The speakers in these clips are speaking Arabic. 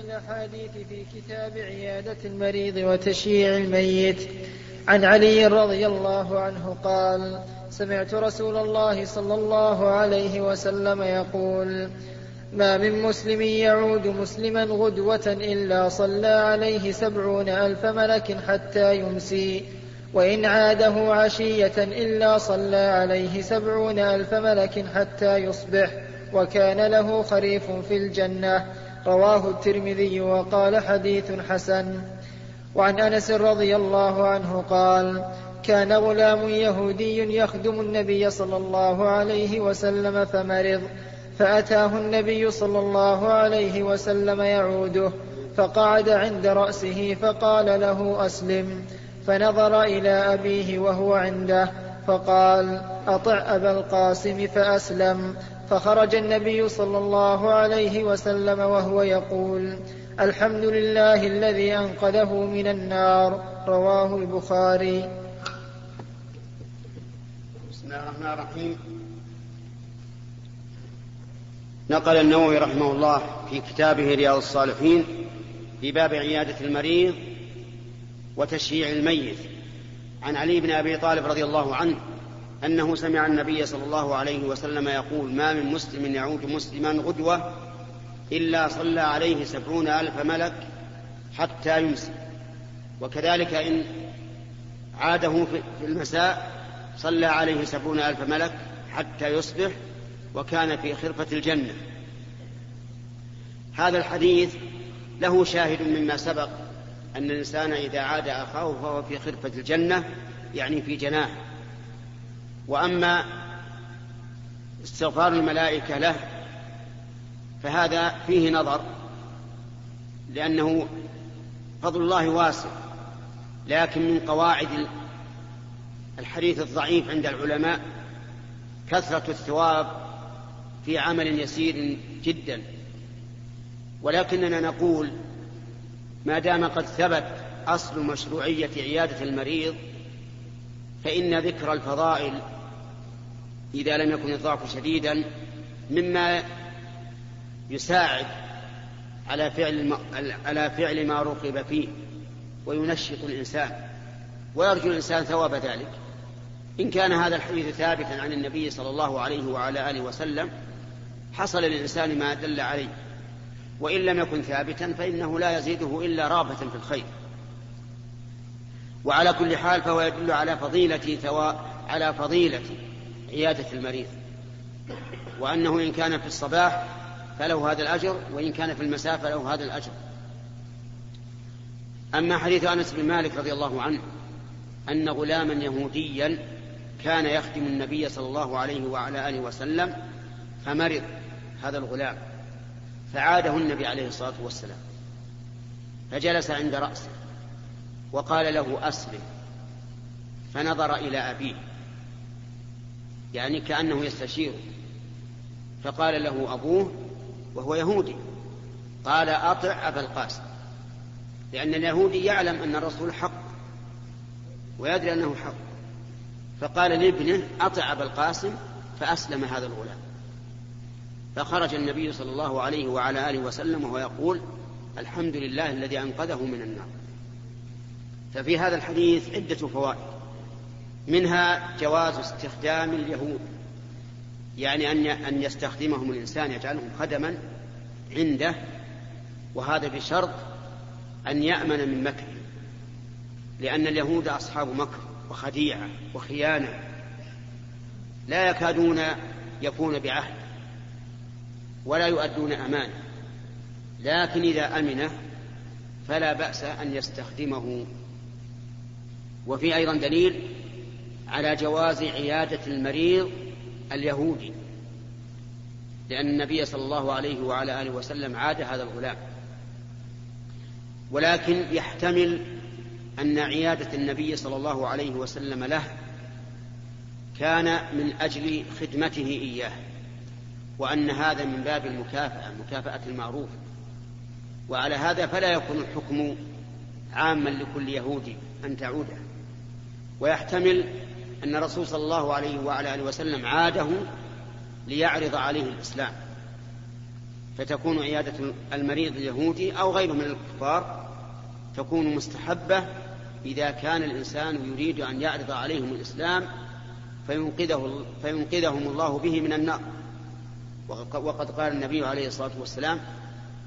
الأحاديث في كتاب عيادة المريض وتشييع الميت. عن علي رضي الله عنه قال سمعت رسول الله صلى الله عليه وسلم يقول ما من مسلم يعود مسلما غدوة إلا صلى عليه سبعون ألف ملك حتى يمسي وإن عاده عشية إلا صلى عليه سبعون ألف ملك حتى يصبح وكان له خريف في الجنة. رواه الترمذي وقال حديث حسن. وعن أنس رضي الله عنه قال كان غلام يهودي يخدم النبي صلى الله عليه وسلم فمرض فأتاه النبي صلى الله عليه وسلم يعوده فقعد عند رأسه فقال له أسلم فنظر إلى أبيه وهو عنده فقال أطع أبا القاسم فأسلم فخرج النبي صلى الله عليه وسلم وهو يقول الحمد لله الذي أنقذه من النار. رواه البخاري. بسم الله الرحمن الرحيم. نقل النووي رحمه الله في كتابه رياض الصالحين في باب عيادة المريض وتشييع الميت. عن علي بن أبي طالب رضي الله عنه أنه سمع النبي صلى الله عليه وسلم يقول ما من مسلم يعود مسلما غدوة إلا صلى عليه سبعون ألف ملك حتى يمسي. وكذلك إن عاده في المساء صلى عليه سبعون ألف ملك حتى يصبح وكان في خرفة الجنة. هذا الحديث له شاهد مما سبق أن الإنسان إذا عاد أخاه فهو في خرفة الجنة يعني في جناه وأما استغفار الملائكة له فهذا فيه نظر لأنه فضل الله واسع لكن من قواعد الحديث الضعيف عند العلماء كثرة الثواب في عمل يسير جدا. ولكننا نقول ما دام قد ثبت أصل مشروعية عيادة المريض فإن ذكر الفضائل إذا لم يكن الضعف شديدا مما يساعد على فعل على فعل ما رغب فيه وينشط الإنسان ويرجو الإنسان ثواب ذلك. إن كان هذا الحديث ثابتا عن النبي صلى الله عليه وعلى آله وسلم حصل للإنسان ما دل عليه. وإن لم يكن ثابتا فإنه لا يزيده إلا رابة في الخير. وعلى كل حال فهو يدل على فضيلة ثواب على فضيلة عيادة المريض وأنه إن كان في الصباح فله هذا الأجر وإن كان في المساء فله هذا الأجر. أما حديث أنس بن مالك رضي الله عنه أن غلاما يهوديا كان يخدم النبي صلى الله عليه وعلى آله وسلم فمرض هذا الغلام فعاده النبي عليه الصلاة والسلام فجلس عند رأسه وقال له أسلم فنظر إلى أبيه. يعني كأنه يستشير. فقال له أبوه وهو يهودي قال أطع أبا القاسم لأن اليهودي يعلم أن الرسول حق ويدري أنه حق. فقال لابنه أطع أبا القاسم فأسلم هذا الغلام. فخرج النبي صلى الله عليه وعلى آله وسلم وهو يقول الحمد لله الذي أنقذه من النار. ففي هذا الحديث عدة فوائد. منها جواز استخدام اليهود. يعني أن أن يستخدمهم الإنسان يجعلهم خدما عنده وهذا بشرط أن يأمن من مكر لأن اليهود أصحاب مكر وخديعة وخيانة. لا يكادون يكون بعهد ولا يؤدون أمانة لكن إذا أمنه فلا بأس أن يستخدمه. وفي أيضا دليل على جواز عيادة المريض اليهودي لأن النبي صلى الله عليه وعلى آله وسلم عاد هذا الغلام. ولكن يحتمل أن عيادة النبي صلى الله عليه وسلم له كان من أجل خدمته إياه وأن هذا من باب المكافأة مكافأة المعروف. وعلى هذا فلا يكون الحكم عاما لكل يهودي أن تعوده. ويحتمل أن الرسول صلى الله عليه وعلى آله وسلم عاده ليعرض عليه الإسلام فتكون عيادة المريض اليهودي أو غيره من الكفار تكون مستحبة إذا كان الإنسان يريد أن يعرض عليهم الإسلام فينقذه فينقذهم الله به من النار. وقد قال النبي عليه الصلاة والسلام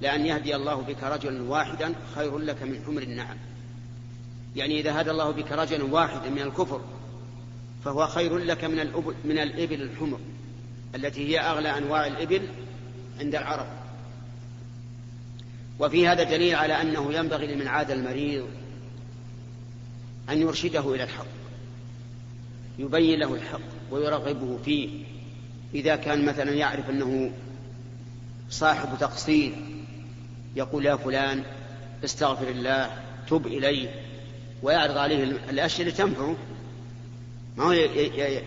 لأن يهدي الله بك رجلا واحدا خير لك من حمر النعم. يعني إذا هدى الله بك رجلا واحدا من الكفر فهو خير لك من الأبل من الإبل الحمر التي هي أغلى أنواع الإبل عند العرب. وفي هذا دليل على أنه ينبغي لمن عاد المريض أن يرشده إلى الحق يبين له الحق ويرغبه فيه. إذا كان مثلا يعرف أنه صاحب تقصير يقول يا فلان استغفر الله تب إليه ويعرض عليه الأشياء اللي تنفعه ما هو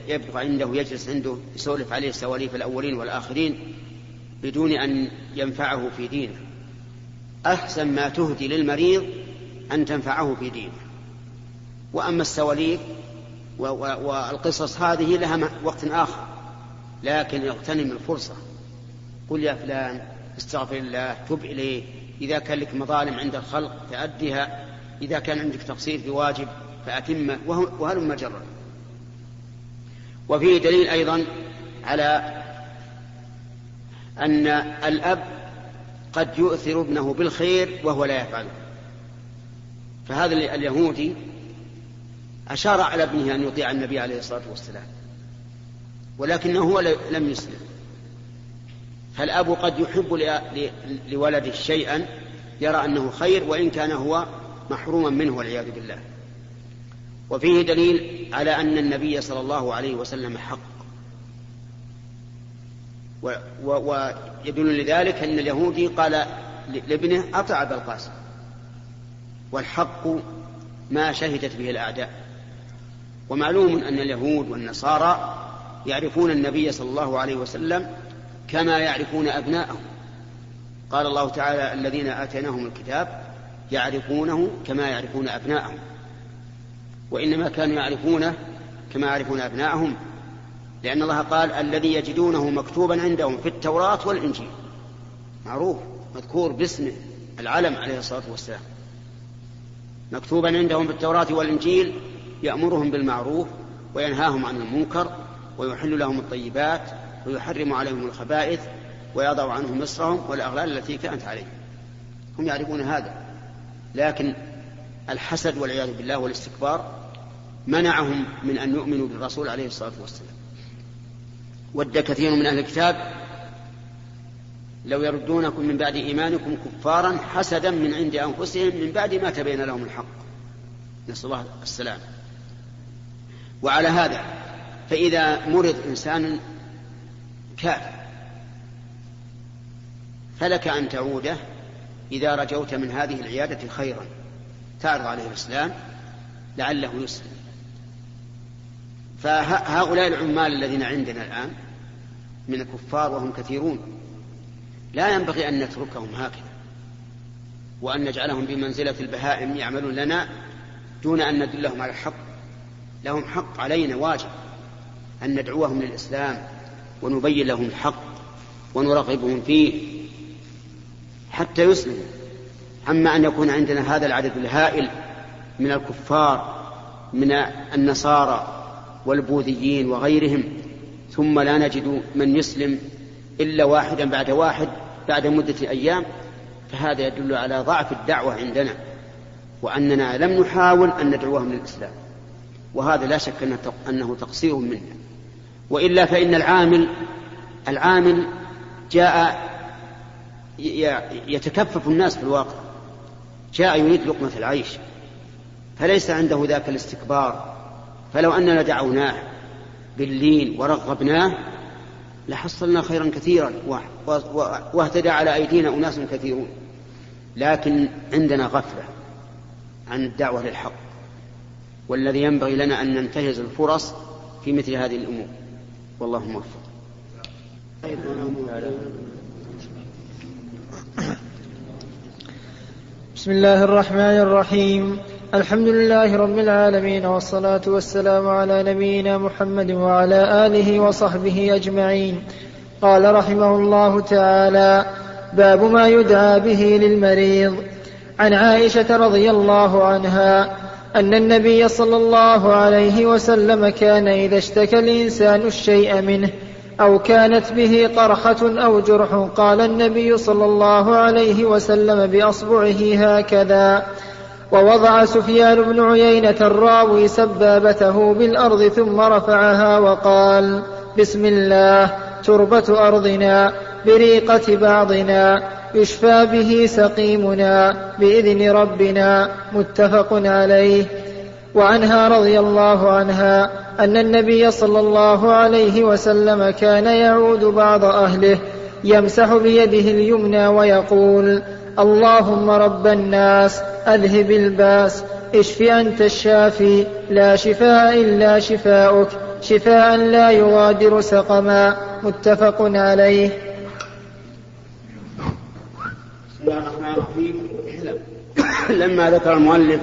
يبقى عنده يجلس عنده يسولف عليه سواليف الأولين والآخرين بدون أن ينفعه في دينه. أحسن ما تهدي للمريض أن تنفعه في دينه. وأما السواليف والقصص هذه لها وقت آخر. لكن اغتنم الفرصة. قل يا فلان استغفر الله تب إليه. إذا كان لك مظالم عند الخلق تأديها. إذا كان عندك تقصير في واجب فأتمه. وهلم جرا وفيه دليل أيضا على أن الأب قد يؤثر ابنه بالخير وهو لا يفعله. فهذا اليهودي أشار على ابنه أن يطيع النبي عليه الصلاة والسلام ولكنه هو لم يسلم. فالأب قد يحب لولده شيئا يرى أنه خير وإن كان هو محروما منه والعياذ بالله. وفيه دليل على أن النبي صلى الله عليه وسلم حق. ويدل لذلك أن اليهودي قال لابنه أطع أبا القاسم. والحق ما شهدت به الأعداء. ومعلوم أن اليهود والنصارى يعرفون النبي صلى الله عليه وسلم كما يعرفون أبناءهم. قال الله تعالى الذين آتيناهم الكتاب يعرفونه كما يعرفون أبناءهم. وإنما كانوا يعرفونه كما يعرفون أبناءهم لأن الله قال الذي يجدونه مكتوبا عندهم في التوراة والإنجيل. معروف مذكور باسمه العلم عليه الصلاة والسلام. مكتوبا عندهم في التوراة والإنجيل يأمرهم بالمعروف وينهاهم عن المنكر ويحل لهم الطيبات ويحرم عليهم الخبائث ويضع عنهم مصرهم والأغلال التي كانت عليهم. هم يعرفون هذا لكن الحسد والعياذ بالله والاستكبار منعهم من أن يؤمنوا بالرسول عليه الصلاة والسلام. ود كثير من أهل الكتاب لو يردونكم من بعد إيمانكم كفارا حسدا من عند أنفسهم من بعد ما تبين لهم الحق. نسأل الله السلام. وعلى هذا فإذا مرض إنسان كافر فلك أن تعوده إذا رجوت من هذه العيادة خيرا. تعرض عليه الإسلام لعله يسلم. فهؤلاء العمال الذين عندنا الآن من الكفار وهم كثيرون لا ينبغي أن نتركهم هكذا وأن نجعلهم بمنزلة البهائم يعملون لنا دون أن ندلهم على الحق. لهم حق علينا واجب أن ندعوهم للإسلام ونبين لهم الحق ونرغبهم فيه حتى يسلموا. أما أن يكون عندنا هذا العدد الهائل من الكفار من النصارى والبوذيين وغيرهم ثم لا نجد من يسلم إلا واحدا بعد واحد بعد مدة أيام فهذا يدل على ضعف الدعوة عندنا وأننا لم نحاول أن ندعوهم للإسلام وهذا لا شك أنه تقصير منا. وإلا فإن العامل العامل جاء يتكفف الناس في الواقع جاء يريد لقمة العيش فليس عنده ذاك الاستكبار. فلو أننا دعوناه باللين ورغبناه لحصلنا خيرا كثيرا واهتدى على أيدينا أناس كثيرون. لكن عندنا غفلة عن الدعوة للحق والذي ينبغي لنا أن ننتهز الفرص في مثل هذه الأمور. والله موفق. بسم الله الرحمن الرحيم. الحمد لله رب العالمين والصلاة والسلام على نبينا محمد وعلى آله وصحبه أجمعين. قال رحمه الله تعالى باب ما يدعى به للمريض. عن عائشة رضي الله عنها أن النبي صلى الله عليه وسلم كان إذا اشتكى الإنسان الشيء منه أو كانت به قرحه أو جرح قال النبي صلى الله عليه وسلم بأصبعه هكذا. ووضع سفيان بن عيينة الراوي سبابته بالأرض ثم رفعها وقال بسم الله تربة أرضنا بريقة بعضنا يشفى به سقيمنا بإذن ربنا متفق عليه. وعنها رضي الله عنها أن النبي صلى الله عليه وسلم كان يعود بعض أهله يمسح بيده اليمنى ويقول اللهم رب الناس أذهب الباس اشف أنت الشافي لا شفاء إلا شفاؤك شفاء لا يغادر سقما. متفق عليه. بسم الله الرحمن الرحيم. لما ذكر المؤلف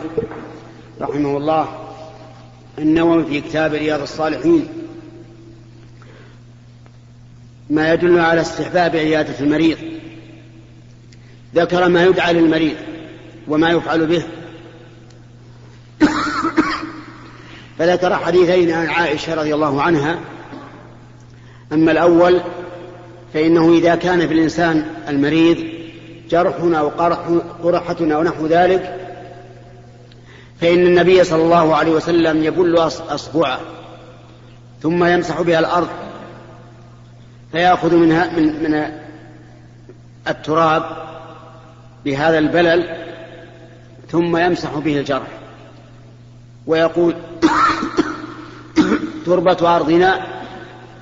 رحمه الله النووي في كتاب رياض الصالحين ما يدل على استحباب عيادة المريض ذكر ما يدعى للمريض وما يفعل به. فذكر حديثين عن عائشة رضي الله عنها أما الأول فإنه إذا كان في الإنسان المريض جرح أو قرحة أو نحو ذلك فإن النبي صلى الله عليه وسلم يبل أصبعه ثم يمسح بها الأرض فيأخذ منها من من التراب بهذا البلل ثم يمسح به الجرح. ويقول تربة أرضنا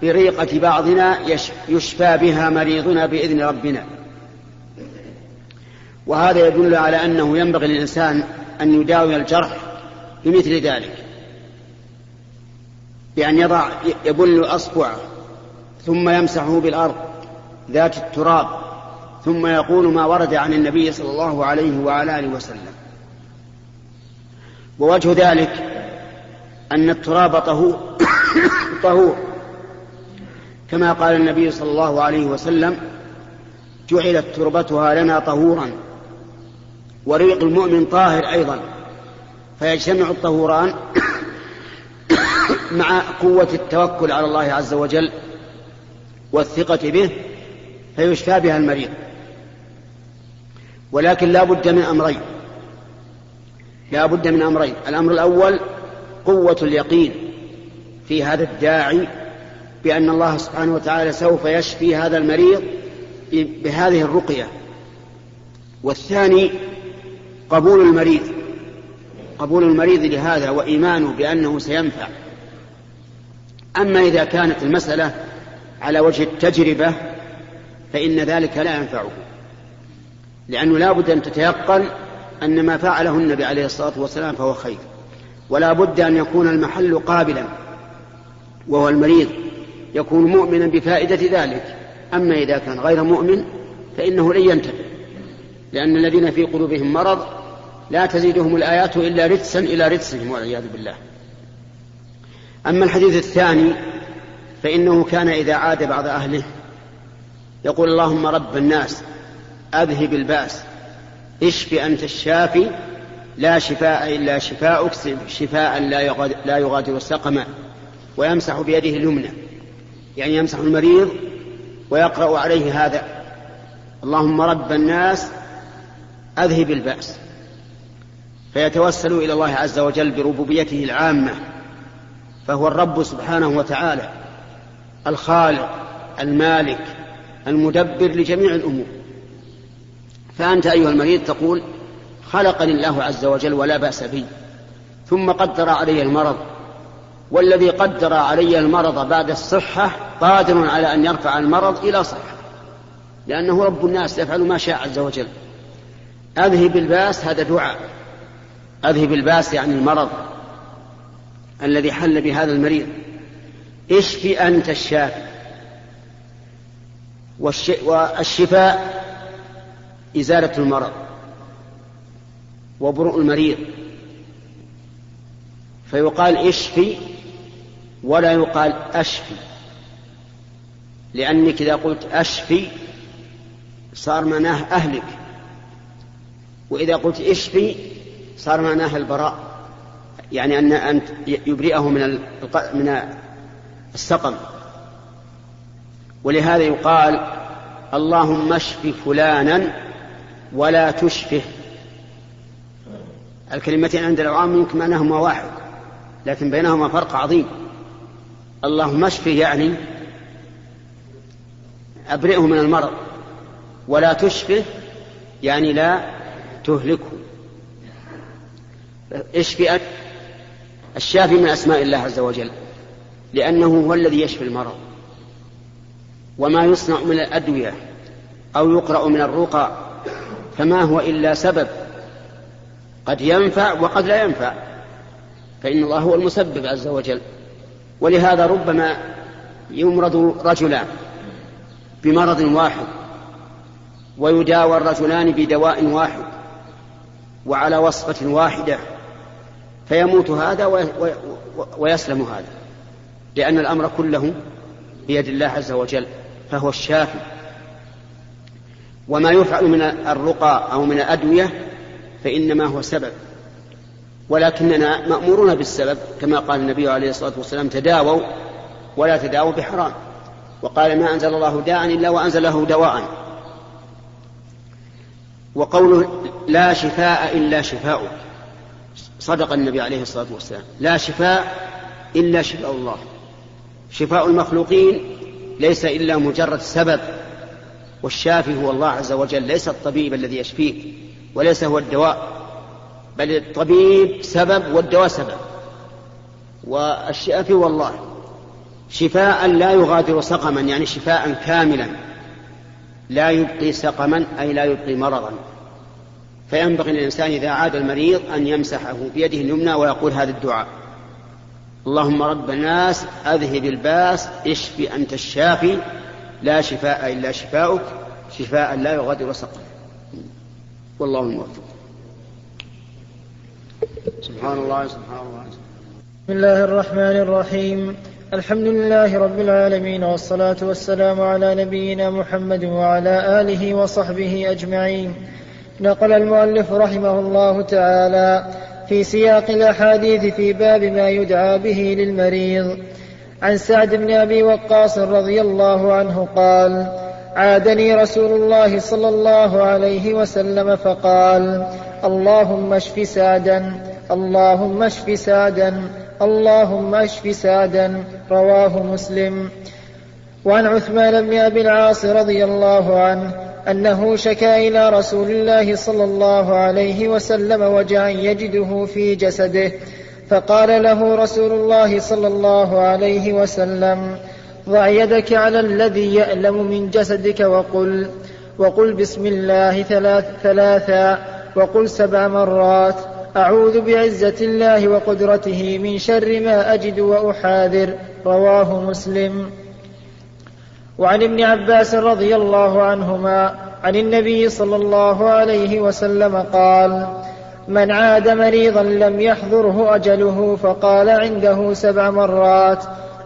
بريقة بعضنا يشفى بها مريضنا بإذن ربنا. وهذا يدل على أنه ينبغي للإنسان أن يداوي الجرح بمثل ذلك. بأن يضع يبل أصبعه ثم يمسحه بالأرض ذات التراب ثم يقول ما ورد عن النبي صلى الله عليه وعلى آله وسلم. ووجه ذلك أن التراب طهور طهور كما قال النبي صلى الله عليه وسلم جعلت تربتها لنا طهورا. وريق المؤمن طاهر أيضا. فيجتمع الطهوران مع قوة التوكل على الله عز وجل والثقة به فيشفى بها المريض. ولكن لا بد من أمرين. لا بد من أمرين. الأمر الأول قوة اليقين في هذا الداعي بأن الله سبحانه وتعالى سوف يشفي هذا المريض بهذه الرقية. والثاني قبول المريض. قبول المريض لهذا وإيمانه بأنه سينفع. أما إذا كانت المسألة على وجه التجربة فإن ذلك لا ينفعه. لأنه لا بد أن تتيقن أن ما فعله النبي عليه الصلاة والسلام فهو خير. ولا بد أن يكون المحل قابلا وهو المريض يكون مؤمنا بفائدة ذلك. أما إذا كان غير مؤمن فإنه لن ينتبه لأن الذين في قلوبهم مرض لا تزيدهم الآيات إلا رجسا إلى رجسهم والعياذ بالله. أما الحديث الثاني فإنه كان إذا عاد بعض أهله يقول اللهم رب الناس أذهب البأس اشف أنت الشافي لا شفاء إلا شفاءك شفاء لا يغادر سقما ويمسح بيده اليمنى. يعني يمسح المريض ويقرأ عليه هذا اللهم رب الناس أذهب البأس. فيتوسل إلى الله عز وجل بربوبيته العامة فهو الرب سبحانه وتعالى الخالق المالك المدبر لجميع الأمور. فأنت أيها المريض تقول خلقني الله عز وجل ولا بأس بي ثم قدر علي المرض والذي قدر علي المرض بعد الصحة قادر على أن يرفع المرض إلى صحة لأنه رب الناس يفعل ما شاء عز وجل. أذهب الباس هذا دعاء. أذهب الباس يعني المرض الذي حل بهذا المريض. اشفي أنت الشافي؟ والشفاء إزالة المرض وبرء المريض. فيقال إشفي ولا يقال أشفي. لأنك إذا قلت أشفي صار معناه أهلك. وإذا قلت إشفي صار معناه البراء. يعني أن أن يبرئه من من السقم. ولهذا يقال اللهم اشف فلانا ولا تشفه. الكلمتين عند العوام يمكن معناهما واحد لكن بينهما فرق عظيم. اللهم اشفه يعني أبرئه من المرض ولا تشفه يعني لا تهلكه. اشفي الشافي من أسماء الله عز وجل لأنه هو الذي يشفي المرض. وما يصنع من الأدوية أو يقرأ من الرقى فما هو إلا سبب. قد ينفع وقد لا ينفع فإن الله هو المسبب عز وجل. ولهذا ربما يمرض رجلان بمرض واحد ويداوى الرجلان بدواء واحد وعلى وصفة واحدة. فيموت هذا ويسلم هذا. لأن الأمر كله بيد الله عز وجل فهو الشافي. وما يفعل من الرقى أو من الأدوية فإنما هو سبب. ولكننا مأمورون بالسبب كما قال النبي عليه الصلاة والسلام تداووا ولا تداووا بحرام. وقال ما أنزل الله داء إلا وأنزل له دواء. وقوله لا شفاء إلا شفاؤك. صدق النبي عليه الصلاة والسلام. لا شفاء إلا شفاء الله. شفاء المخلوقين ليس إلا مجرد سبب والشافي هو الله عز وجل ليس الطبيب الذي يشفيك وليس هو الدواء بل الطبيب سبب والدواء سبب. والشافي هو الله. شفاء لا يغادر سقما يعني شفاء كاملا. لا يبقي سقما أي لا يبقي مرضا. فينبغي للإنسان إذا عاد المريض أن يمسحه بيده اليمنى ويقول هذا الدعاء. اللهم رب الناس أذهب الباس اشف أنت الشافي لا شفاء إلا شفاؤك شفاء لا يغادر سقما والله الموفق. سبحان الله سبحان الله. بسم الله الرحمن الرحيم. الحمد لله رب العالمين والصلاة والسلام على نبينا محمد وعلى آله وصحبه أجمعين. نقل المؤلف رحمه الله تعالى في سياق الأحاديث في باب ما يدعى به للمريض. عن سعد بن أبي وقاص رضي الله عنه قال عادني رسول الله صلى الله عليه وسلم فقال اللهم اشف سعدا اللهم اشف سعدا اللهم اشف سعدا رواه مسلم. وعن عثمان بن أبي العاص رضي الله عنه أنه شكا إلى رسول الله صلى الله عليه وسلم وجعا يجده في جسده فقال له رسول الله صلى الله عليه وسلم ضع يدك على الذي يألم من جسدك وقل وقل بسم الله ثلاث ثلاثا وقل سبع مرات أعوذ بعزة الله وقدرته من شر ما أجد وأحاذر رواه مسلم. وعن ابن عباس رضي الله عنهما عن النبي صلى الله عليه وسلم قال من عاد مريضا لم يحضره أجله فقال عنده سبع مرات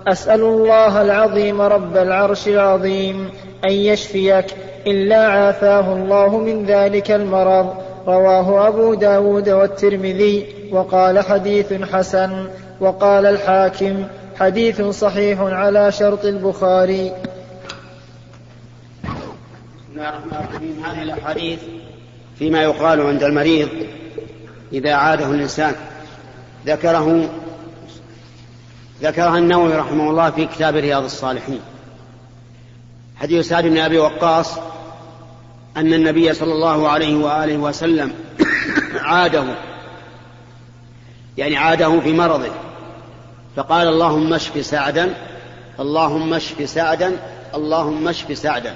أسأل الله العظيم رب العرش العظيم أن يشفيك إلا عافاه الله من ذلك المرض. رواه أبو داود والترمذي وقال حديث حسن وقال الحاكم حديث صحيح على شرط البخاري. بسم الله الرحمن الرحيم. هذه الأحاديث فيما يقال عند المريض إذا عاده الإنسان. ذكره ذكرها النووي رحمه الله في كتاب رياض الصالحين. حديث سعد بن أبي وقاص أن النبي صلى الله عليه وآله وسلم عاده يعني عاده في مرضه فقال اللهم اشف سعدا اللهم اشف سعدا اللهم اشف سعدا.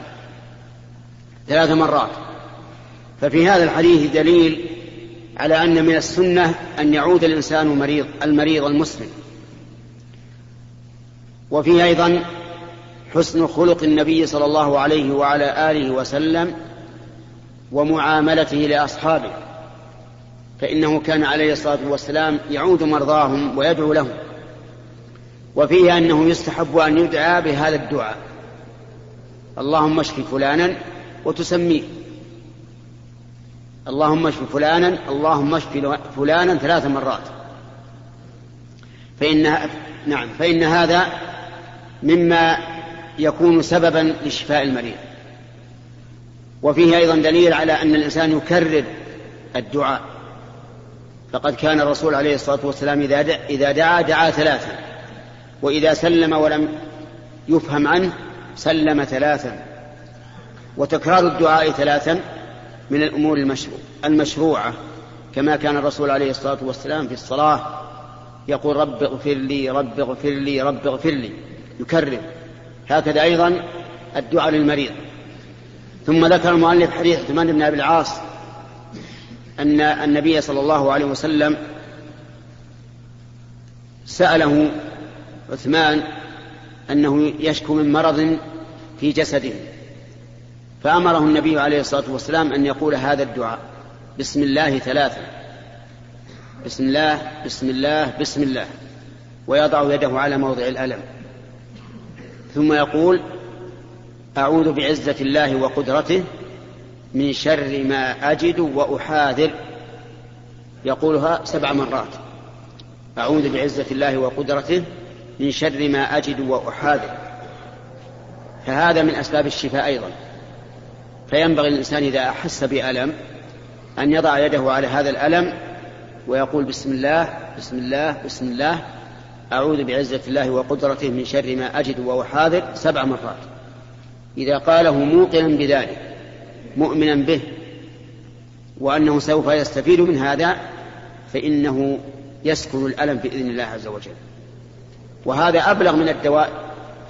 ثلاث مرات. ففي هذا الحديث دليل على أن من السنة أن يعود الإنسان مريض المريض المسلم. وفيه أيضا حسن خلق النبي صلى الله عليه وعلى آله وسلم ومعاملته لأصحابه فإنه كان عليه الصلاة والسلام يعود مرضاهم ويدعو لهم. وفيه أنه يستحب أن يدعى بهذا الدعاء. اللهم اشف فلانا وتسميه. اللهم اشف فلانا اللهم اشف فلانا ثلاث مرات. فإن نعم فإن هذا مما يكون سببا لشفاء المريض. وفيه أيضا دليل على أن الإنسان يكرر الدعاء. فقد كان الرسول عليه الصلاة والسلام إذا دعا, إذا دعا دعا ثلاثا. وإذا سلم ولم يفهم عنه سلم ثلاثا. وتكرار الدعاء ثلاثا من الأمور المشروع المشروعة. كما كان الرسول عليه الصلاة والسلام في الصلاة يقول رب اغفر لي رب اغفر لي رب اغفر لي. يكرر. هكذا أيضا الدعاء للمريض. ثم ذكر المؤلف حديث عثمان بن أبي العاص أن النبي صلى الله عليه وسلم سأله عثمان أنه يشكو من مرض في جسده. فأمره النبي عليه الصلاة والسلام أن يقول هذا الدعاء. بسم الله ثلاثا بسم الله بسم الله بسم الله. ويضع يده على موضع الألم. ثم يقول أعوذ بعزة الله وقدرته من شر ما أجد وأحاذر. يقولها سبع مرات. أعوذ بعزة الله وقدرته من شر ما أجد وأحاذر. فهذا من أسباب الشفاء أيضا. فينبغي الإنسان إذا أحس بألم أن يضع يده على هذا الألم ويقول بسم الله بسم الله بسم الله أعوذ بعزة الله وقدرته من شر ما أجد وأحاذر سبع مرات. إذا قاله موقنا بذلك مؤمنا به وأنه سوف يستفيد من هذا فإنه يسكن الألم بإذن الله عز وجل. وهذا أبلغ من الدواء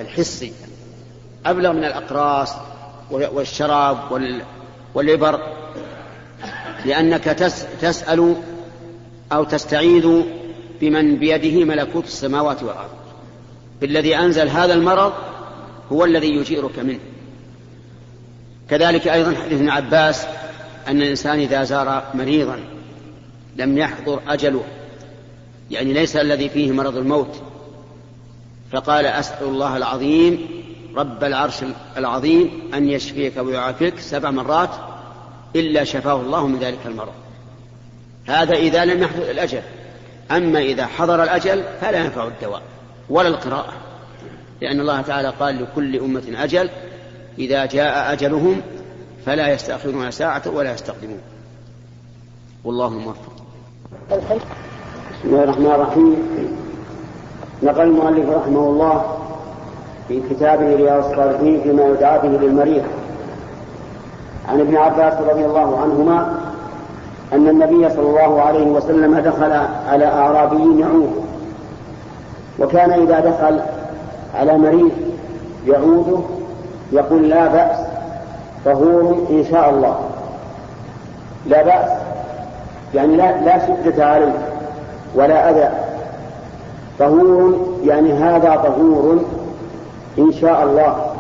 الحسي أبلغ من الأقراص والشراب والإبر لأنك تسأل أو تستعيذ بمن بيده ملكوت السماوات والأرض. بالذي أنزل هذا المرض هو الذي يجيرك منه. كذلك أيضا حديث ابن عباس أن الإنسان إذا زار مريضا لم يحضر أجله يعني ليس الذي فيه مرض الموت فقال أسأل الله العظيم رب العرش العظيم أن يشفيك ويعافيك سبع مرات إلا شفاه الله من ذلك المرض. هذا إذا لم يحضر الأجل. أما إذا حضر الأجل فلا ينفع الدواء ولا القراءة لأن الله تعالى قال لكل أمة أجل إذا جاء أجلهم فلا يستأخرون ساعة ولا يستقدمون. والله موفق. بسم الله الرحمن الرحيم. نقل المؤلف رحمه الله في كتابه رياض الصالحين فيما يدعى به للمريض. عن ابن عباس رضي الله عنهما أن النبي صلى الله عليه وسلم دخل على أعرابي يعود. وكان إذا دخل على مريض يعوده يقول لا بأس طهور إن شاء الله. لا بأس يعني لا, لا شدة عليه ولا أذى. طهور يعني هذا طهور إن شاء الله.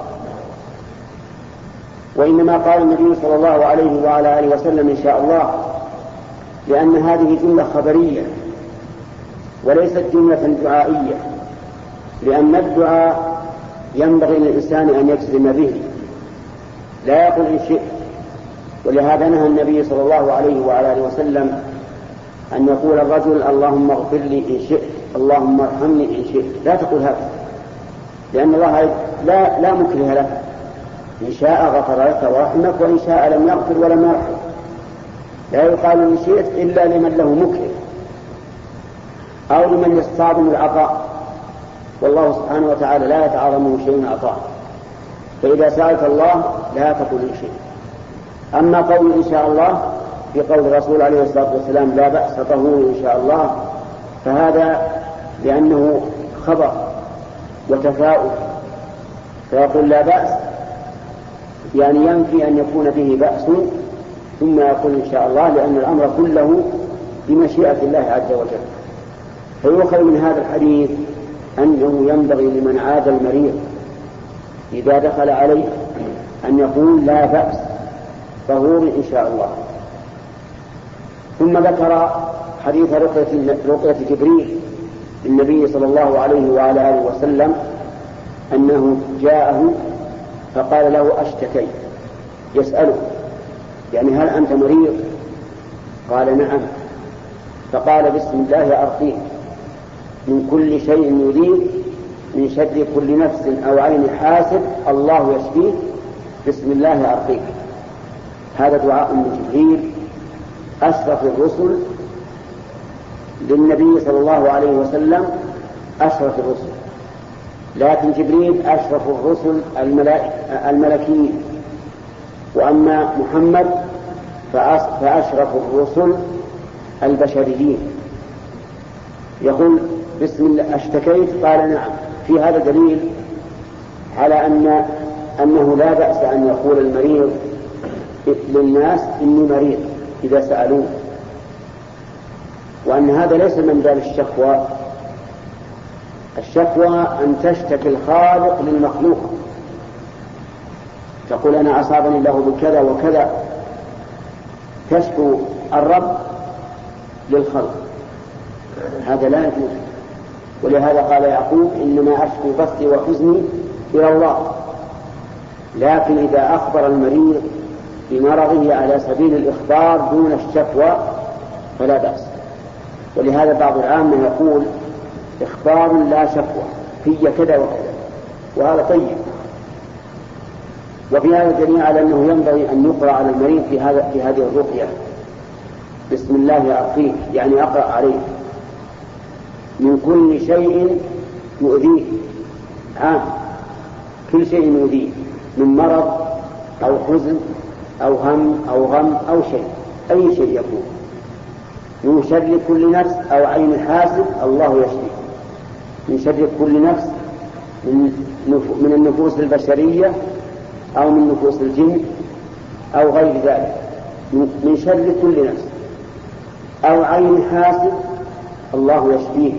وإنما قال النبي صلى الله عليه وعلى آله وسلم إن شاء الله لأن هذه جملة خبرية وليست جملة دعائية لأن الدعاء ينبغي للإنسان أن يجزم به. لا يقول إن شئت. ولهذا نهى النبي صلى الله عليه وعلى آله وسلم أن يقول الرجل اللهم اغفر لي إن شئت اللهم ارحمني إن شئت. لا تقول هذا. لأن الله لا لا مكره لك إن شاء غفر لك ورحمك وإن شاء لم يغفر ولم يرحم لا يقال إن شئت إلا لمن له مكره أو لمن يستعظم العطاء. والله سبحانه وتعالى لا يتعاظمه شيء عطاء فإذا سألت الله لا إن شئت أما قول إن شاء الله في قول الرسول عليه الصلاة والسلام لا بأس طهور إن شاء الله فهذا لأنه خبر. وتفاؤل. فيقول لا بأس. يعني ينفي أن يكون به بأس ثم يقول إن شاء الله لأن الأمر كله بمشيئة الله عز وجل. فيؤخذ من هذا الحديث أنه ينبغي لمن عاد المريض إذا دخل عليه أن يقول لا بأس. طهور إن شاء الله. ثم ذكر حديث رقية رقية جبريل للنبي صلى الله عليه وعلى آله وسلم أنه جاءه فقال له أشتكيت يسأله يعني هل أنت مريض؟ قال نعم. فقال بسم الله أرقيك من كل شيء يريد من شر كل نفس أو عين حاسد الله يشفيك بسم الله أرقيك. هذا دعاء من جبريل أشرف الرسل للنبي صلى الله عليه وسلم أشرف الرسل. لكن جبريل أشرف الرسل الملكيين. وأما محمد فأشرف الرسل البشريين. يقول بسم الله أشتكيت؟ قال نعم. في هذا دليل على أن أنه لا بأس أن يقول المريض للناس إني مريض إذا سألوه. وأن هذا ليس من باب الشكوى. الشكوى أن تشتكي الخالق للمخلوق. تقول أنا أصابني الله بكذا وكذا. تشكو الرب للخلق. هذا لا يجوز. ولهذا قال يعقوب إنما أشكو بثي وحزني إلى الله. لكن إذا أخبر المريض بمرضه على سبيل الإخبار دون الشكوى فلا بأس. ولهذا بعض العامة يقول إخبار لا شكوى في كذا وكذا وهذا طيب. وفي هذا دليل على أنه ينبغي أن يقرأ على المريض في هذا في هذه الرقية. بسم الله أرقيك يعني أقرأ عليه. من كل شيء يؤذيه. عام كل شيء يؤذيه. من مرض أو حزن أو هم أو غم أو شيء أي شيء يكون. من شر كل نفس أو عين حاسد الله يشفي من شر كل نفس من, النفوس البشرية أو من نفوس الجن أو غير ذلك. من شر كل نفس أو عين حاسد الله يشفيه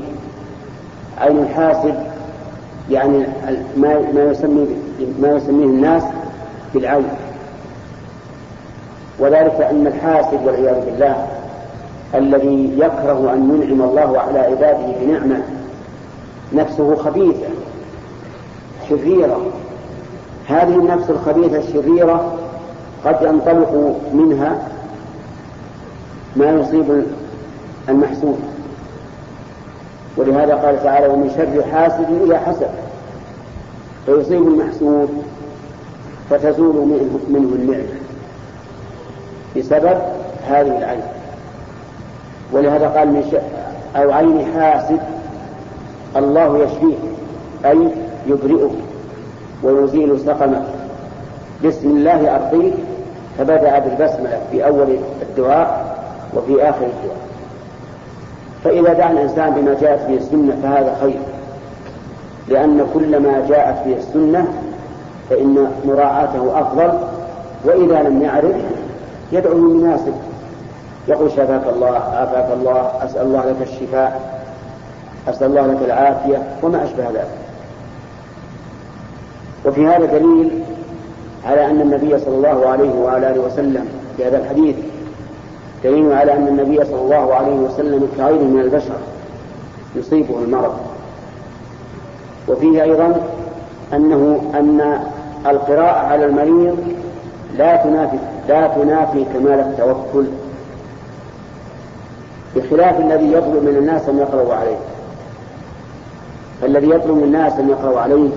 عين الحاسد يعني ما ما يسمي ما يسميه الناس بالعين. وذلك أن الحاسد والعياذ بالله الذي يكره أن ينعم الله على عباده بنعمة. نفسه خبيثة شريرة. هذه النفس الخبيثة الشريرة قد ينطلق منها ما يصيب المحسود ولهذا قال تعالى ومن شر حاسد إذا حسد. فيصيب المحسود فتزول منه النعمة. بسبب هذه العين. ولهذا قال من أو عين حاسد الله يشفيه أي يبرئه ويزيل سقمه. بسم الله أرقيك فبدأ بالبسملة في أول الدعاء وفي آخر الدعاء. فإذا دعا الإنسان بما جاءت به السنة فهذا خير لأن كل ما جاءت به السنة فإن مراعاته أفضل وإذا لم يعرف يدعو للمناسب يقول شفاك الله عافاك الله أسأل الله لك الشفاء أسأل الله لك العافية وما أشبه ذلك. وفي هذا دليل على أن النبي صلى الله عليه وعلى آله وسلم في هذا الحديث دليل على أن النبي صلى الله عليه وسلم كغيره من البشر يصيبه المرض. وفيه أيضا أنه أن القراءة على المريض لا تنافي لا تنافي كمال التوكل. بخلاف الذي يطلب من الناس أن يقرأوا عليه. فالذي يطلب من الناس أن يقرأوا عليه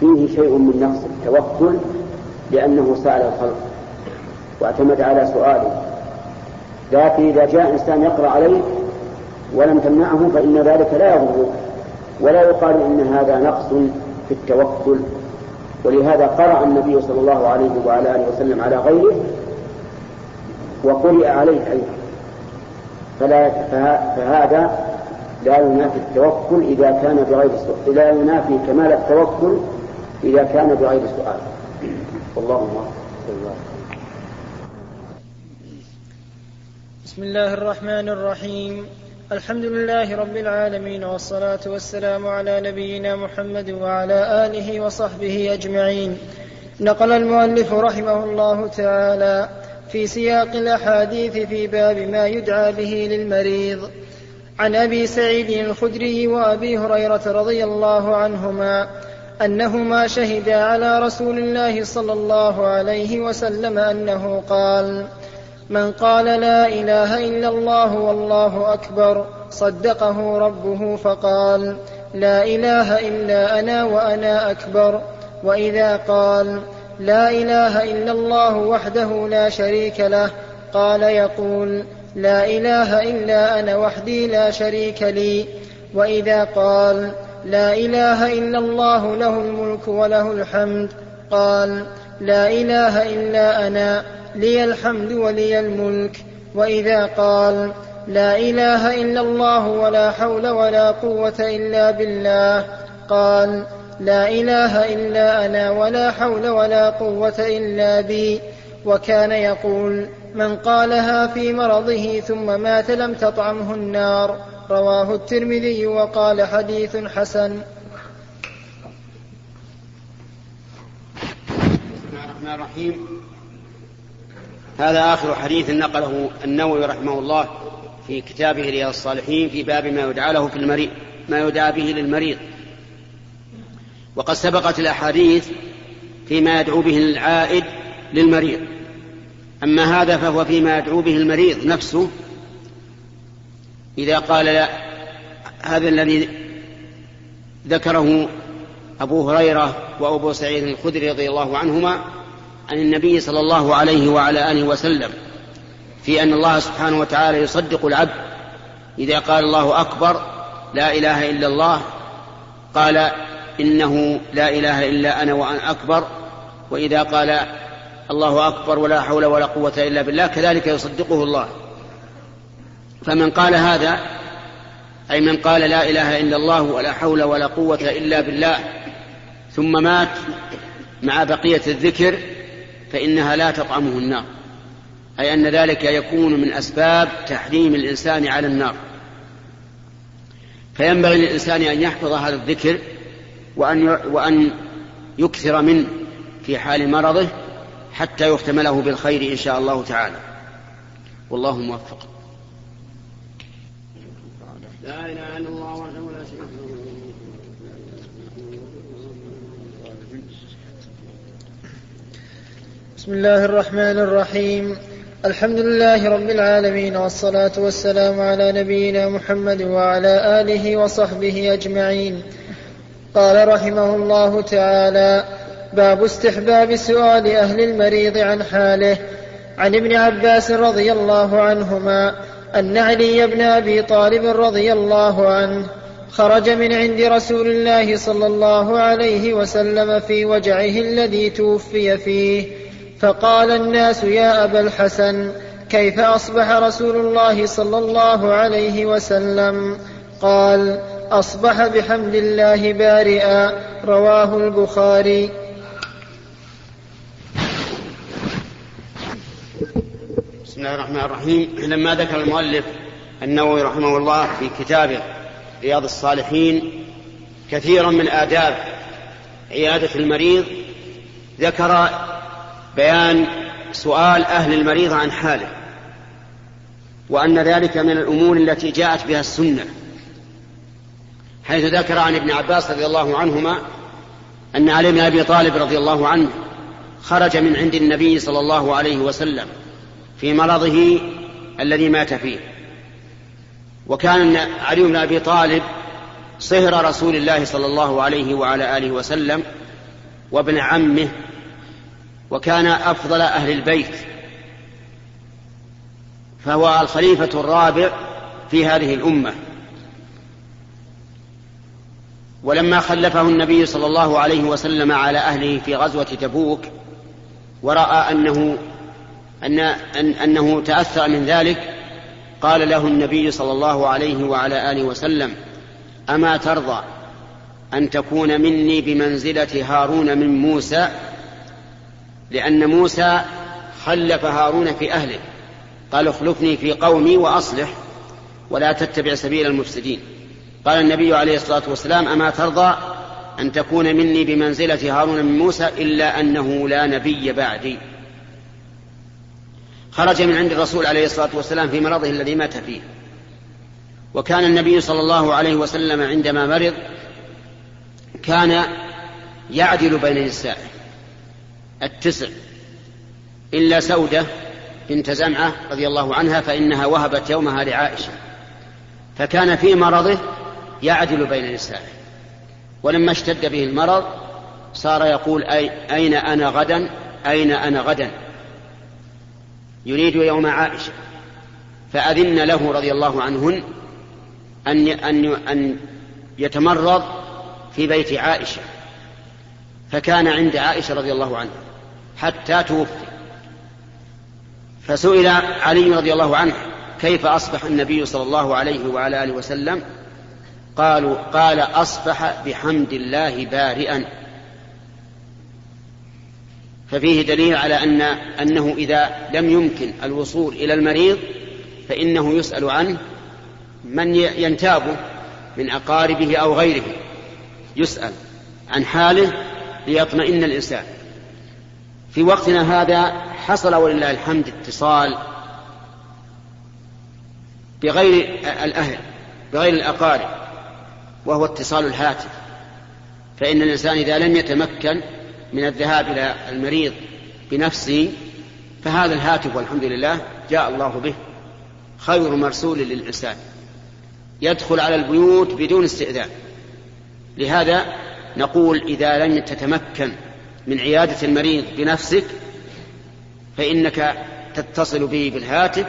فيه شيء من نقص التوكل لأنه سأل الخلق واعتمد على سؤاله. لكن إذا جاء إنسان يقرأ عليه ولم تمنعه فإن ذلك لا يضره ولا يقال إن هذا نقص في التوكل. ولهذا قرأ النبي صلى الله عليه وعلى آله وسلم على غيره وقرئ عليه أيضا. فلا فهذا لا ينافي التوكل إذا كان بغير سؤال لا ينافي كمال التوكل إذا كان بغير سؤال. والله بسم الله الرحمن الرحيم. الحمد لله رب العالمين والصلاة والسلام على نبينا محمد وعلى آله وصحبه أجمعين. نقل المؤلف رحمه الله تعالى في سياق الأحاديث في باب ما يدعى به للمريض. عن أبي سعيد الخدري وأبي هريرة رضي الله عنهما أنهما شهدا على رسول الله صلى الله عليه وسلم أنه قال من قال لا إله إلا الله والله أكبر صدقه ربه فقال لا إله إلا أنا وأنا أكبر وإذا قال لا إله إلا الله وحده لا شريك له. قال يقول لا إله إلا أنا وحدي لا شريك لي. وإذا قال لا إله إلا الله له الملك وله الحمد. قال لا إله إلا أنا لي الحمد ولي الملك. وإذا قال لا إله إلا الله ولا حول ولا قوة إلا بالله. قال لا إله إلا أنا ولا حول ولا قوة إلا بي. وكان يقول من قالها في مرضه ثم مات لم تطعمه النار. رواه الترمذي وقال حديث حسن. بسم الله الرحمن الرحيم. هذا آخر حديث نقله النووي رحمه الله في كتابه رياض الصالحين في باب ما يدعى له في المريض ما يدعى به للمريض. وقد سبقت الأحاديث فيما يدعو به العائد للمريض. أما هذا فهو فيما يدعو به المريض نفسه. إذا قال لا هذا الذي ذكره أبو هريرة وأبو سعيد الخدري رضي الله عنهما عن النبي صلى الله عليه وعلى آله وسلم في أن الله سبحانه وتعالى يصدق العبد. إذا قال الله أكبر لا إله إلا الله قال إنه لا إله إلا أنا وأنا أكبر وإذا قال الله أكبر ولا حول ولا قوة إلا بالله كذلك يصدقه الله. فمن قال هذا أي من قال لا إله إلا الله ولا حول ولا قوة إلا بالله ثم مات مع بقية الذكر فإنها لا تطعمه النار. أي أن ذلك يكون من أسباب تحريم الإنسان على النار. فينبغي للإنسان أن يحفظ هذا الذكر وأن وأن يكثر منه في حال مرضه حتى يختم له بالخير إن شاء الله تعالى. والله موفق. لا إله إلا الله وحده لا شريك له. بسم الله الرحمن الرحيم. الحمد لله رب العالمين والصلاة والسلام على نبينا محمد وعلى آله وصحبه أجمعين. قال رحمه الله تعالى باب استحباب سؤال أهل المريض عن حاله. عن ابن عباس رضي الله عنهما أن علي بن أبي طالب رضي الله عنه خرج من عند رسول الله صلى الله عليه وسلم في وجعه الذي توفي فيه فقال الناس يا أبا الحسن كيف أصبح رسول الله صلى الله عليه وسلم؟ قال أصبح بحمد الله بارئا. رواه البخاري. بسم الله الرحمن الرحيم. لما ذكر المؤلف النووي رحمه الله في كتابه رياض الصالحين كثيرا من آداب عيادة المريض ذكر بيان سؤال أهل المريض عن حاله وأن ذلك من الأمور التي جاءت بها السنة. حيث ذكر عن ابن عباس رضي الله عنهما أن علي بن أبي طالب رضي الله عنه خرج من عند النبي صلى الله عليه وسلم في مرضه الذي مات فيه. وكان علي بن أبي طالب صهر رسول الله صلى الله عليه وعلى آله وسلم وابن عمه وكان أفضل أهل البيت. فهو الخليفة الرابع في هذه الأمة. ولما خلفه النبي صلى الله عليه وسلم على أهله في غزوة تبوك ورأى أنه أن أن أنه تأثر من ذلك قال له النبي صلى الله عليه وعلى آله وسلم أما ترضى أن تكون مني بمنزلة هارون من موسى؟ لأن موسى خلف هارون في أهله قال اخلفني في قومي وأصلح ولا تتبع سبيل المفسدين. قال النبي عليه الصلاة والسلام أما ترضى أن تكون مني بمنزلة هارون من موسى إلا أنه لا نبي بعدي. خرج من عند الرسول عليه الصلاة والسلام في مرضه الذي مات فيه. وكان النبي صلى الله عليه وسلم عندما مرض كان يعدل بين نسائه التسع. إلا سودة بنت زمعة رضي الله عنها فإنها وهبت يومها لعائشة. فكان في مرضه يعدل بين نسائه ولما اشتد به المرض صار يقول أي أين أنا غدا؟ أين أنا غدا؟ يريد يوم عائشة. فأذن له رضي الله عنهن أن أن أن يتمرض في بيت عائشة. فكان عند عائشة رضي الله عنها حتى توفي. فسئل علي رضي الله عنه كيف أصبح النبي صلى الله عليه وعلى آله وسلم قالوا قال أصبح بحمد الله بارئا. ففيه دليل على أن أنه إذا لم يمكن الوصول إلى المريض فإنه يسأل عنه من ينتابه من أقاربه أو غيره. يسأل عن حاله ليطمئن الإنسان. في وقتنا هذا حصل ولله الحمد اتصال بغير الأهل بغير الأقارب. وهو اتصال الهاتف. فإن الإنسان إذا لم يتمكن من الذهاب إلى المريض بنفسه فهذا الهاتف والحمد لله جاء الله به خير مرسول للإنسان. يدخل على البيوت بدون استئذان. لهذا نقول إذا لم تتمكن من عيادة المريض بنفسك فإنك تتصل به بالهاتف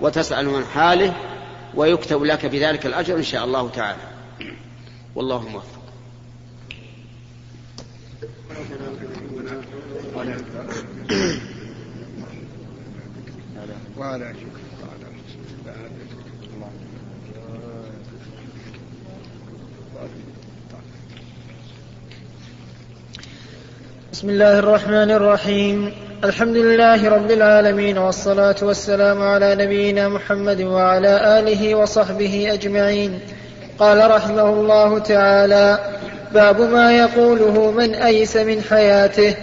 وتسأل عن حاله ويكتب لك بذلك الأجر إن شاء الله تعالى. والله موفق. وعلى بسم الله الرحمن الرحيم. الحمد لله رب العالمين والصلاة والسلام على نبينا محمد وعلى آله وصحبه أجمعين. قال رحمه الله تعالى باب ما يقوله من أيس من حياته.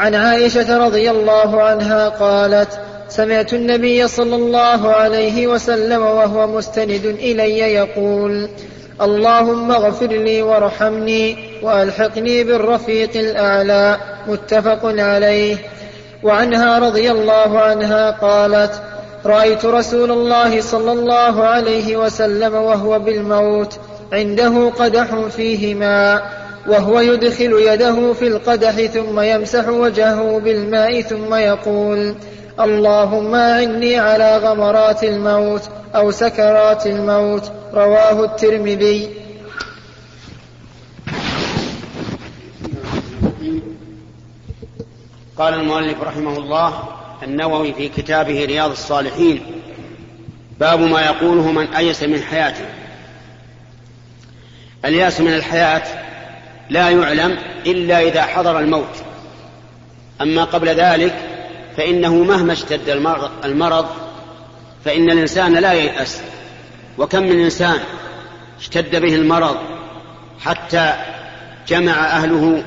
عن عائشة رضي الله عنها قالت سمعت النبي صلى الله عليه وسلم وهو مستند إلي يقول اللهم اغفر لي وارحمني وألحقني بالرفيق الأعلى. متفق عليه. وعنها رضي الله عنها قالت رأيت رسول الله صلى الله عليه وسلم وهو بالموت عنده قدح فيه ماء وهو يدخل يده في القدح ثم يمسح وجهه بالماء ثم يقول اللهم أعني على غمرات الموت أو سكرات الموت رواه الترمذي. قال المؤلف رحمه الله النووي في كتابه رياض الصالحين باب ما يقوله من أيس من حياته. الياس من الحياة لا يعلم إلا إذا حضر الموت. أما قبل ذلك فإنه مهما اشتد المرض فإن الإنسان لا ييأس. وكم من إنسان اشتد به المرض حتى جمع أهله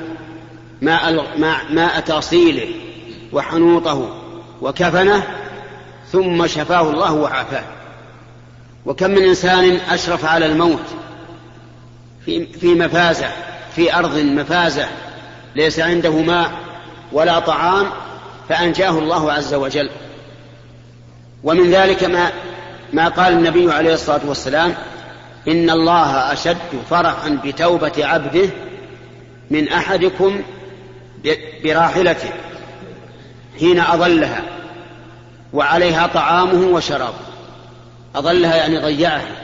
ماء ماء تاصيله وحنوطه وكفنه ثم شفاه الله وعافاه. وكم من إنسان أشرف على الموت في في مفازة في أرض مفازة ليس عنده ماء ولا طعام فأنجاه الله عز وجل. ومن ذلك ما ما قال النبي عليه الصلاة والسلام إن الله أشد فرحا بتوبة عبده من أحدكم براحلته. حين أضلها وعليها طعامه وشرابه أضلها يعني ضيعها.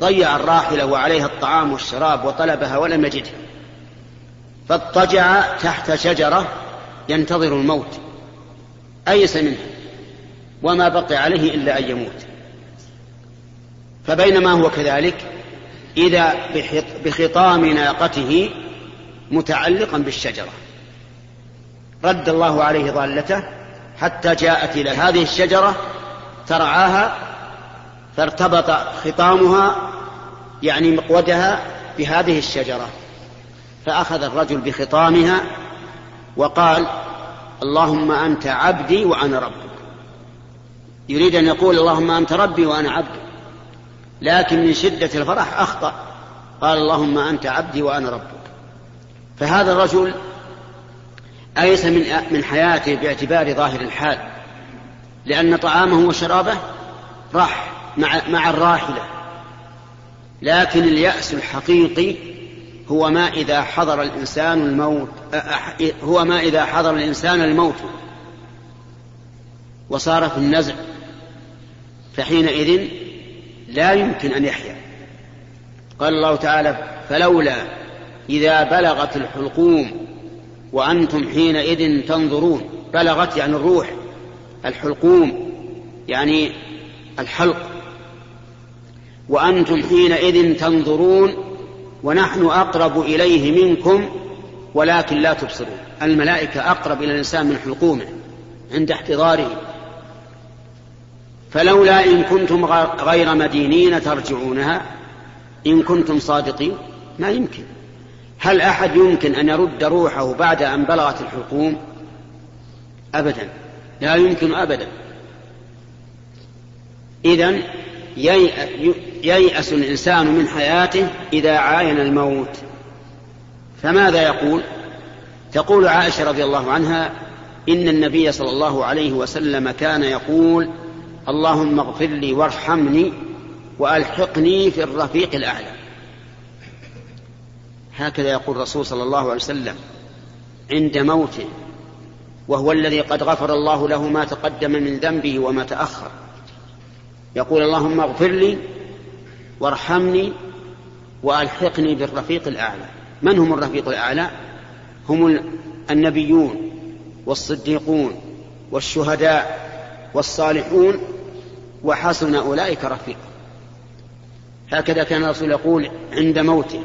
ضيع الراحلة وعليها الطعام والشراب وطلبها ولم يجدها. فاضطجع تحت شجرة ينتظر الموت. أيس منها؟ وما بقي عليه إلا أن يموت. فبينما هو كذلك إذا بخطام ناقته متعلقا بالشجرة. رد الله عليه ضالته حتى جاءت إلى هذه الشجرة ترعاها فارتبط خطامها يعني مقودها بهذه الشجرة. فأخذ الرجل بخطامها وقال اللهم أنت عبدي وأنا ربك. يريد أن يقول اللهم أنت ربي وأنا عبدك لكن من شدة الفرح أخطأ. قال اللهم أنت عبدي وأنا ربك. فهذا الرجل أيس من من حياته باعتبار ظاهر الحال؟ لأن طعامه وشرابه راح مع مع الراحلة. لكن اليأس الحقيقي هو ما إذا حضر الإنسان الموت هو ما إذا حضر الإنسان الموت. وصار في النزع. فحينئذ لا يمكن أن يحيا. قال الله تعالى فلولا إذا بلغت الحلقوم وأنتم حينئذ تنظرون بلغت يعني الروح الحلقوم يعني الحلق. وأنتم حينئذ تنظرون ونحن أقرب إليه منكم ولكن لا تبصرون. الملائكة أقرب إلى الإنسان من حلقومه عند احتضاره. فلولا إن كنتم غير مدينين ترجعونها إن كنتم صادقين ما يمكن. هل أحد يمكن أن يرد روحه بعد أن بلغت الحلقوم أبدا. لا يمكن أبدا. إذا ييأس الإنسان من حياته إذا عاين الموت. فماذا يقول؟ تقول عائشة رضي الله عنها إن النبي صلى الله عليه وسلم كان يقول اللهم اغفر لي وارحمني وألحقني في الرفيق الأعلى. هكذا يقول الرسول صلى الله عليه وسلم عند موته وهو الذي قد غفر الله له ما تقدم من ذنبه وما تأخر. يقول اللهم اغفر لي وارحمني وألحقني بالرفيق الأعلى. من هم الرفيق الأعلى؟ هم النبيون والصديقون والشهداء والصالحون وحسن أولئك رفيقا. هكذا كان الرسول يقول عند موته.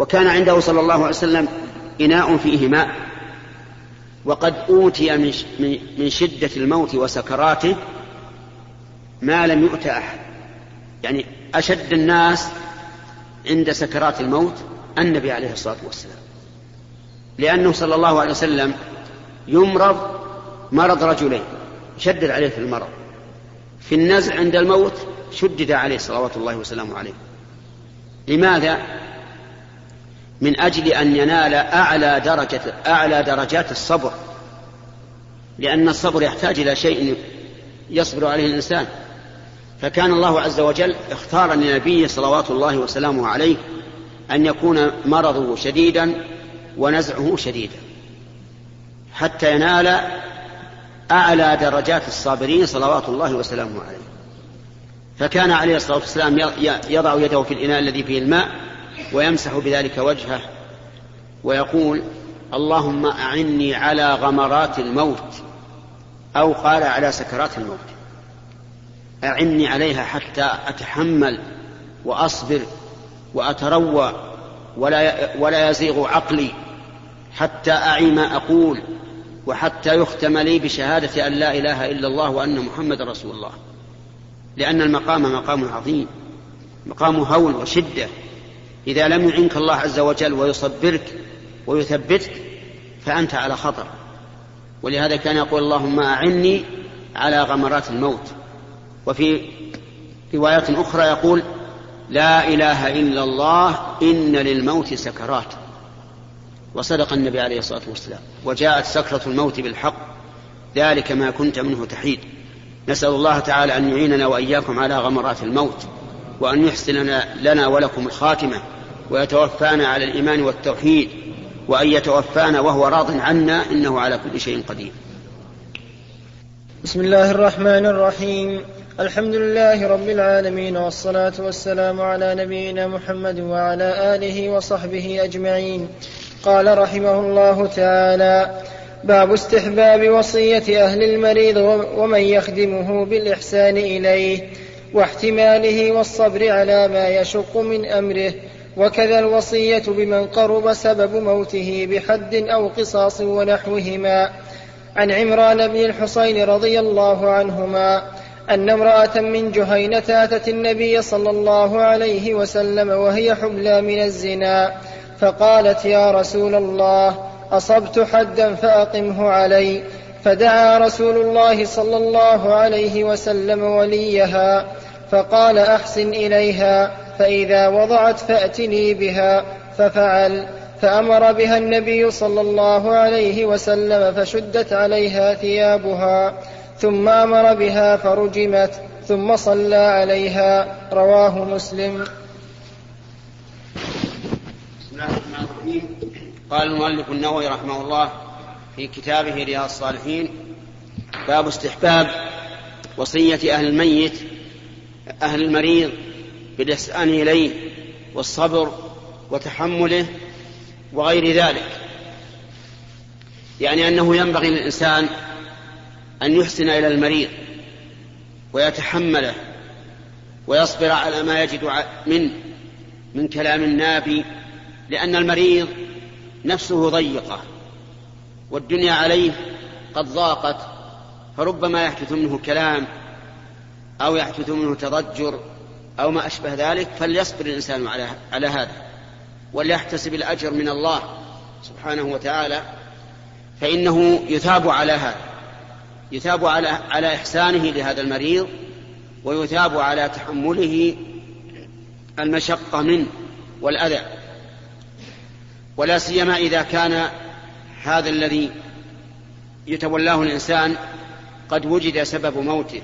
وكان عنده صلى الله عليه وسلم إناء فيه ماء وقد أوتي من شدة الموت وسكراته ما لم يؤت أحد. يعني أشد الناس عند سكرات الموت النبي عليه الصلاة والسلام. لأنه صلى الله عليه وسلم يمرض مرض رجلين شدد عليه في المرض. في النزع عند الموت شدد عليه صلوات الله وسلامه عليه. لماذا؟ من أجل أن ينال أعلى درجة أعلى درجات الصبر. لأن الصبر يحتاج إلى شيء يصبر عليه الإنسان. فكان الله عز وجل اختار لنبيه صلوات الله وسلامه عليه أن يكون مرضه شديدا ونزعه شديدا حتى ينال أعلى درجات الصابرين صلوات الله وسلامه عليه. فكان عليه الصلاة والسلام يضع يده في الإناء الذي فيه الماء ويمسح بذلك وجهه ويقول اللهم أعني على غمرات الموت أو قال على سكرات الموت. أعني عليها حتى أتحمل وأصبر وأتروى ولا ولا يزيغ عقلي حتى أعي ما أقول وحتى يختم لي بشهادة أن لا إله إلا الله وأن محمد رسول الله. لأن المقام مقام عظيم مقام هول وشدة. إذا لم يعنك الله عز وجل ويصبرك ويثبتك فأنت على خطر. ولهذا كان يقول اللهم أعني على غمرات الموت. وفي روايات أخرى يقول لا إله إلا الله إن للموت سكرات. وصدق النبي عليه الصلاة والسلام. وجاءت سكرة الموت بالحق. ذلك ما كنت منه تحيد. نسأل الله تعالى أن يعيننا وإياكم على غمرات الموت. وأن يحسن لنا ولكم الخاتمة ويتوفانا على الإيمان والتوحيد وأن يتوفانا وهو راض عنا إنه على كل شيء قدير. بسم الله الرحمن الرحيم. الحمد لله رب العالمين والصلاة والسلام على نبينا محمد وعلى آله وصحبه أجمعين. قال رحمه الله تعالى باب استحباب وصية أهل المريض ومن يخدمه بالإحسان إليه. واحتماله والصبر على ما يشق من أمره وكذا الوصية بمن قرب سبب موته بحد أو قصاص ونحوهما. عن عمران بن الحصين رضي الله عنهما أن امرأة من جهينة أتت النبي صلى الله عليه وسلم وهي حبلى من الزنا فقالت يا رسول الله أصبت حدا فأقمه علي. فدعا رسول الله صلى الله عليه وسلم وليها. فقال أحسن إليها فإذا وضعت فأتني بها ففعل فأمر بها النبي صلى الله عليه وسلم فشدت عليها ثيابها ثم أمر بها فرجمت ثم صلى عليها رواه مسلم. بسم الله الرحمن الرحيم. قال المؤلف النووي رحمه الله في كتابه رياض الصالحين باب استحباب وصية أهل الميت أهل المريض بالإحسان إليه والصبر وتحمله وغير ذلك. يعني أنه ينبغي للإنسان أن يحسن إلى المريض ويتحمله ويصبر على ما يجد منه من كلام النابي لأن المريض نفسه ضيقة والدنيا عليه قد ضاقت فربما يحدث منه كلام أو يحدث منه تضجر أو ما أشبه ذلك فليصبر الإنسان على على هذا وليحتسب الأجر من الله سبحانه وتعالى فإنه يثاب على هذا يثاب على على إحسانه لهذا المريض ويثاب على تحمله المشقة منه والأذى. ولا سيما إذا كان هذا الذي يتولاه الإنسان قد وجد سبب موته.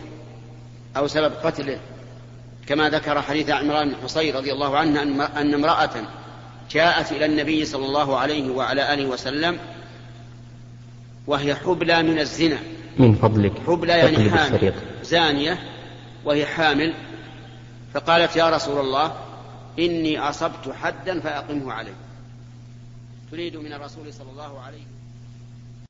أو سبب قتله كما ذكر حديث عمران بن حصين رضي الله عنه أن امرأة جاءت إلى النبي صلى الله عليه وعلى آله وسلم وهي حبلى من الزنا. من فضلك. حبلى يعني حامل زانية وهي حامل. فقالت يا رسول الله إني أصبت حدا فأقمه علي. تريد من الرسول صلى الله عليه